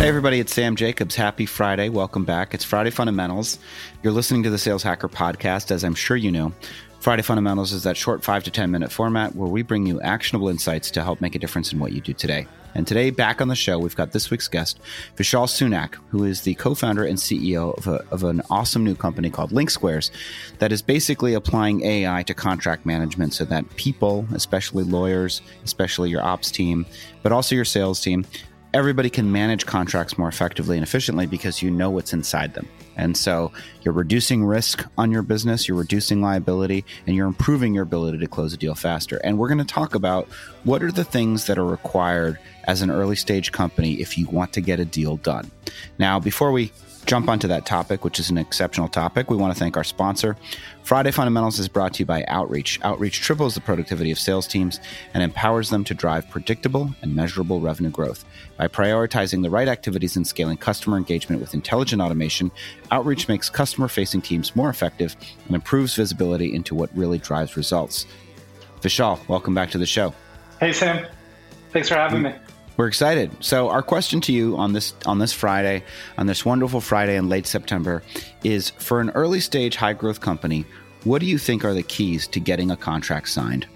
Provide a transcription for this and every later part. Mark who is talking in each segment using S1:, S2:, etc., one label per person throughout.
S1: Hey, everybody, it's Sam Jacobs. Happy Friday. Welcome back. It's Friday Fundamentals. You're listening to the Sales Hacker podcast, as I'm sure you know. Friday Fundamentals is that short five to 10 minute format where we bring you actionable insights to help make a difference in what you do today. And today, back on the show, we've got this week's guest, Vishal Sunak, who is the co founder and CEO of, a, of an awesome new company called LinkSquares that is basically applying AI to contract management so that people, especially lawyers, especially your ops team, but also your sales team, everybody can manage contracts more effectively and efficiently because you know what's inside them. And so you're reducing risk on your business, you're reducing liability, and you're improving your ability to close a deal faster. And we're going to talk about what are the things that are required as an early stage company if you want to get a deal done. Now, before we jump onto that topic, which is an exceptional topic, we want to thank our sponsor. Friday Fundamentals is brought to you by Outreach. Outreach triples the productivity of sales teams and empowers them to drive predictable and measurable revenue growth. By prioritizing the right activities and scaling customer engagement with intelligent automation, Outreach makes customer facing teams more effective and improves visibility into what really drives results. Vishal, welcome back to the show.
S2: Hey, Sam. Thanks for having mm. me.
S1: We're excited. So our question to you on this on this Friday, on this wonderful Friday in late September, is for an early stage high growth company, what do you think are the keys to getting a contract signed?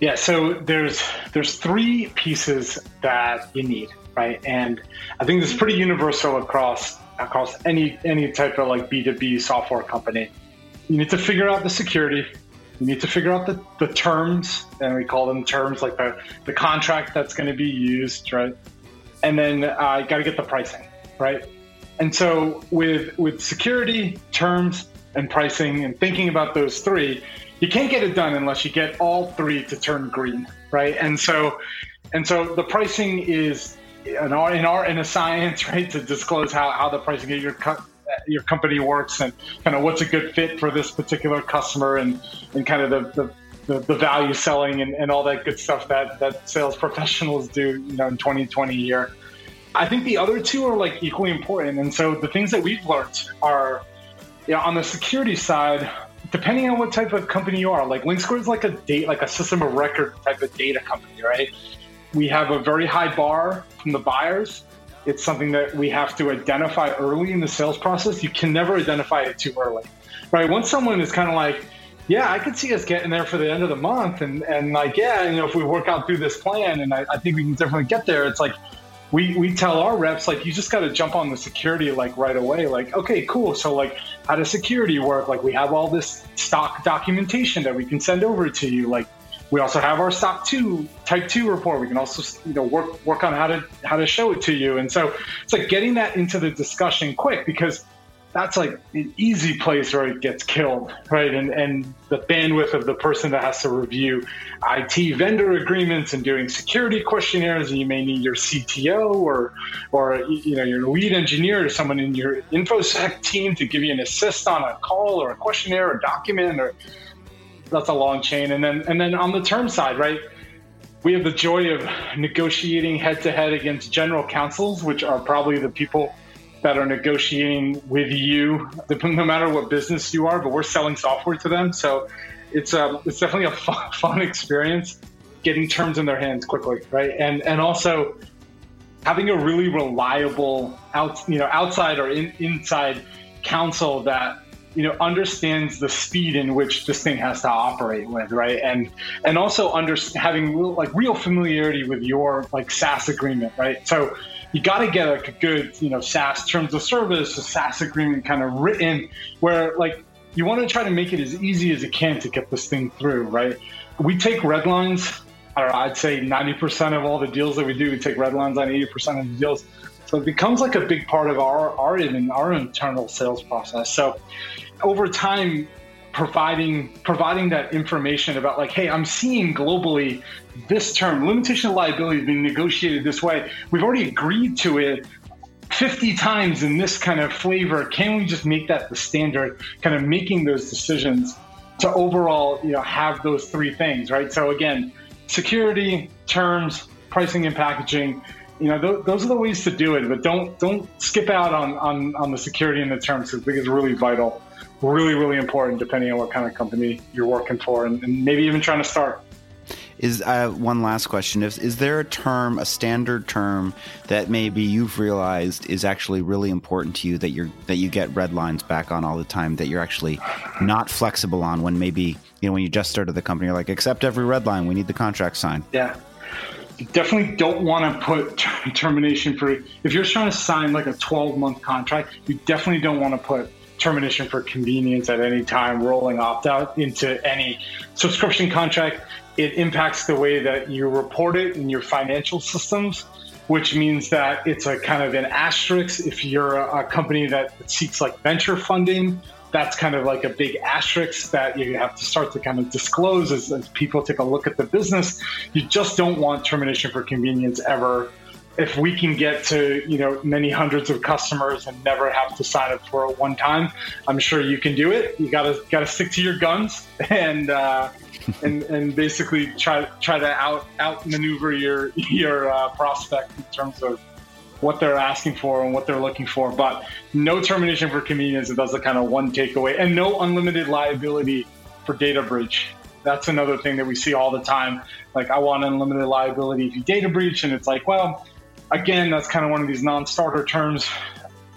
S2: Yeah, so there's there's three pieces that you need, right? And I think this is pretty universal across across any any type of like B2B software company. You need to figure out the security, you need to figure out the, the terms, and we call them terms like the, the contract that's going to be used, right? And then uh, got to get the pricing, right? And so with with security, terms, and pricing, and thinking about those three, you can't get it done unless you get all three to turn green, right? And so and so the pricing is an our in our in a science, right, to disclose how, how the pricing your your company works and kind of what's a good fit for this particular customer and, and kind of the, the the, value selling and, and all that good stuff that, that sales professionals do, you know, in 2020 year. I think the other two are like equally important. And so the things that we've learned are, you know, on the security side, depending on what type of company you are, like LinkSquare is like a date, like a system of record type of data company, right? We have a very high bar from the buyers it's something that we have to identify early in the sales process. You can never identify it too early, right? Once someone is kind of like, yeah, I could see us getting there for the end of the month, and and like, yeah, you know, if we work out through this plan, and I, I think we can definitely get there. It's like we we tell our reps like, you just got to jump on the security like right away. Like, okay, cool. So like, how does security work? Like, we have all this stock documentation that we can send over to you. Like, we also have our SOC 2 type 2 report. We can also you know work work on how to how to show it to you. And so it's like getting that into the discussion quick because that's like an easy place where it gets killed, right? And and the bandwidth of the person that has to review IT vendor agreements and doing security questionnaires, and you may need your CTO or or you know your lead engineer or someone in your infosec team to give you an assist on a call or a questionnaire or document or that's a long chain. And then and then on the term side, right? We have the joy of negotiating head to head against general counsels, which are probably the people that are negotiating with you, no matter what business you are. But we're selling software to them, so it's a uh, it's definitely a fun, fun experience getting terms in their hands quickly, right? And and also having a really reliable out you know outside or in, inside counsel that you know understands the speed in which this thing has to operate with right? And and also under having real, like real familiarity with your like SaaS agreement right? So you got to get like a good you know SaaS terms of service a SaaS agreement kind of written where like you want to try to make it as easy as it can to get this thing through right? We take red lines. I don't know, I'd say 90% of all the deals that we do, we take red lines on 80% of the deals. So it becomes like a big part of our, our even our internal sales process. So over time providing providing that information about like hey i'm seeing globally this term limitation of liability is being negotiated this way. We've already agreed to it 50 times in this kind of flavor. Can we just make that the standard kind of making those decisions to overall you know have those three things right? So again security terms pricing and packaging you know th- those are the ways to do it but don't don't skip out on on, on the security and the terms because i think it's really vital really, really important depending on what kind of company you're working for and, and maybe even trying to start.
S1: Is uh, one last question: is, is there a term, a standard term that maybe you've realized is actually really important to you that you're that you get red lines back on all the time that you're actually not flexible on when maybe you know when you just started the company you're like accept every red line we need the contract signed.
S2: Yeah. Definitely don't want to put termination for if you're trying to sign like a 12 month contract you definitely don't want to put termination for convenience at any time rolling opt out into any subscription contract it impacts the way that you report it in your financial systems, which means that it's a kind of an asterisk. If you're a, company that seeks like venture funding, that's kind of like a big asterisk that you have to start to kind of disclose as, as people take a look at the business. You just don't want termination for convenience ever if we can get to you know many hundreds of customers and never have to sign up for it one time, I'm sure you can do it. You gotta gotta stick to your guns and uh, and and basically try try to out outmaneuver your your uh, prospect in terms of what they're asking for and what they're looking for. But no termination for convenience. It does the kind of one takeaway, and no unlimited liability for data breach. That's another thing that we see all the time. Like, I want unlimited liability if you data breach, and it's like, well, again, that's kind of one of these non-starter terms.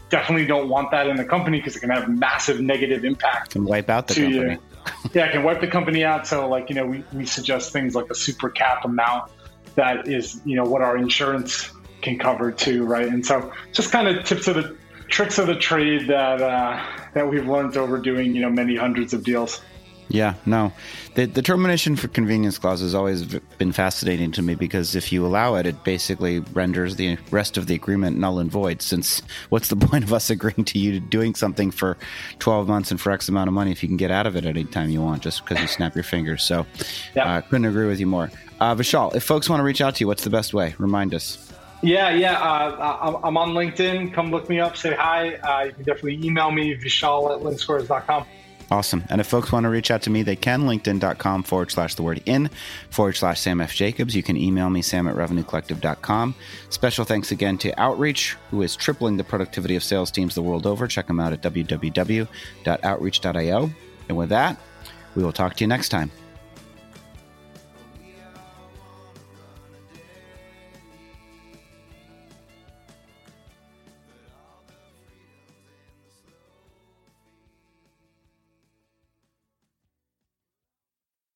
S2: Definitely don't want that in the company because it can have massive negative impact.
S1: Can wipe out the company. You
S2: yeah, it can wipe the company out. So, like, you know, we, we suggest things like a super cap amount that is, you know, what our insurance can cover too, right? And so, just kind of tips of the tricks of the trade that uh, that we've learned over doing, you know, many hundreds of deals.
S1: Yeah, no. The, the termination for convenience clause has always been fascinating to me because if you allow it, it basically renders the rest of the agreement null and void. Since what's the point of us agreeing to you doing something for 12 months and for X amount of money if you can get out of it at any time you want just because you snap your fingers? So yeah. uh, couldn't agree with you more. Uh, Vishal, if folks want to reach out to you, what's the best way? Remind us.
S2: Yeah, yeah. Uh, I'm on LinkedIn. Come look me up, say hi. Uh, you can definitely email me, vishal at linksquares.com.
S1: Awesome. And if folks want to reach out to me, they can. LinkedIn.com forward slash the word in forward slash Sam F. Jacobs. You can email me, sam at revenuecollective.com. Special thanks again to Outreach, who is tripling the productivity of sales teams the world over. Check them out at www.outreach.io. And with that, we will talk to you next time.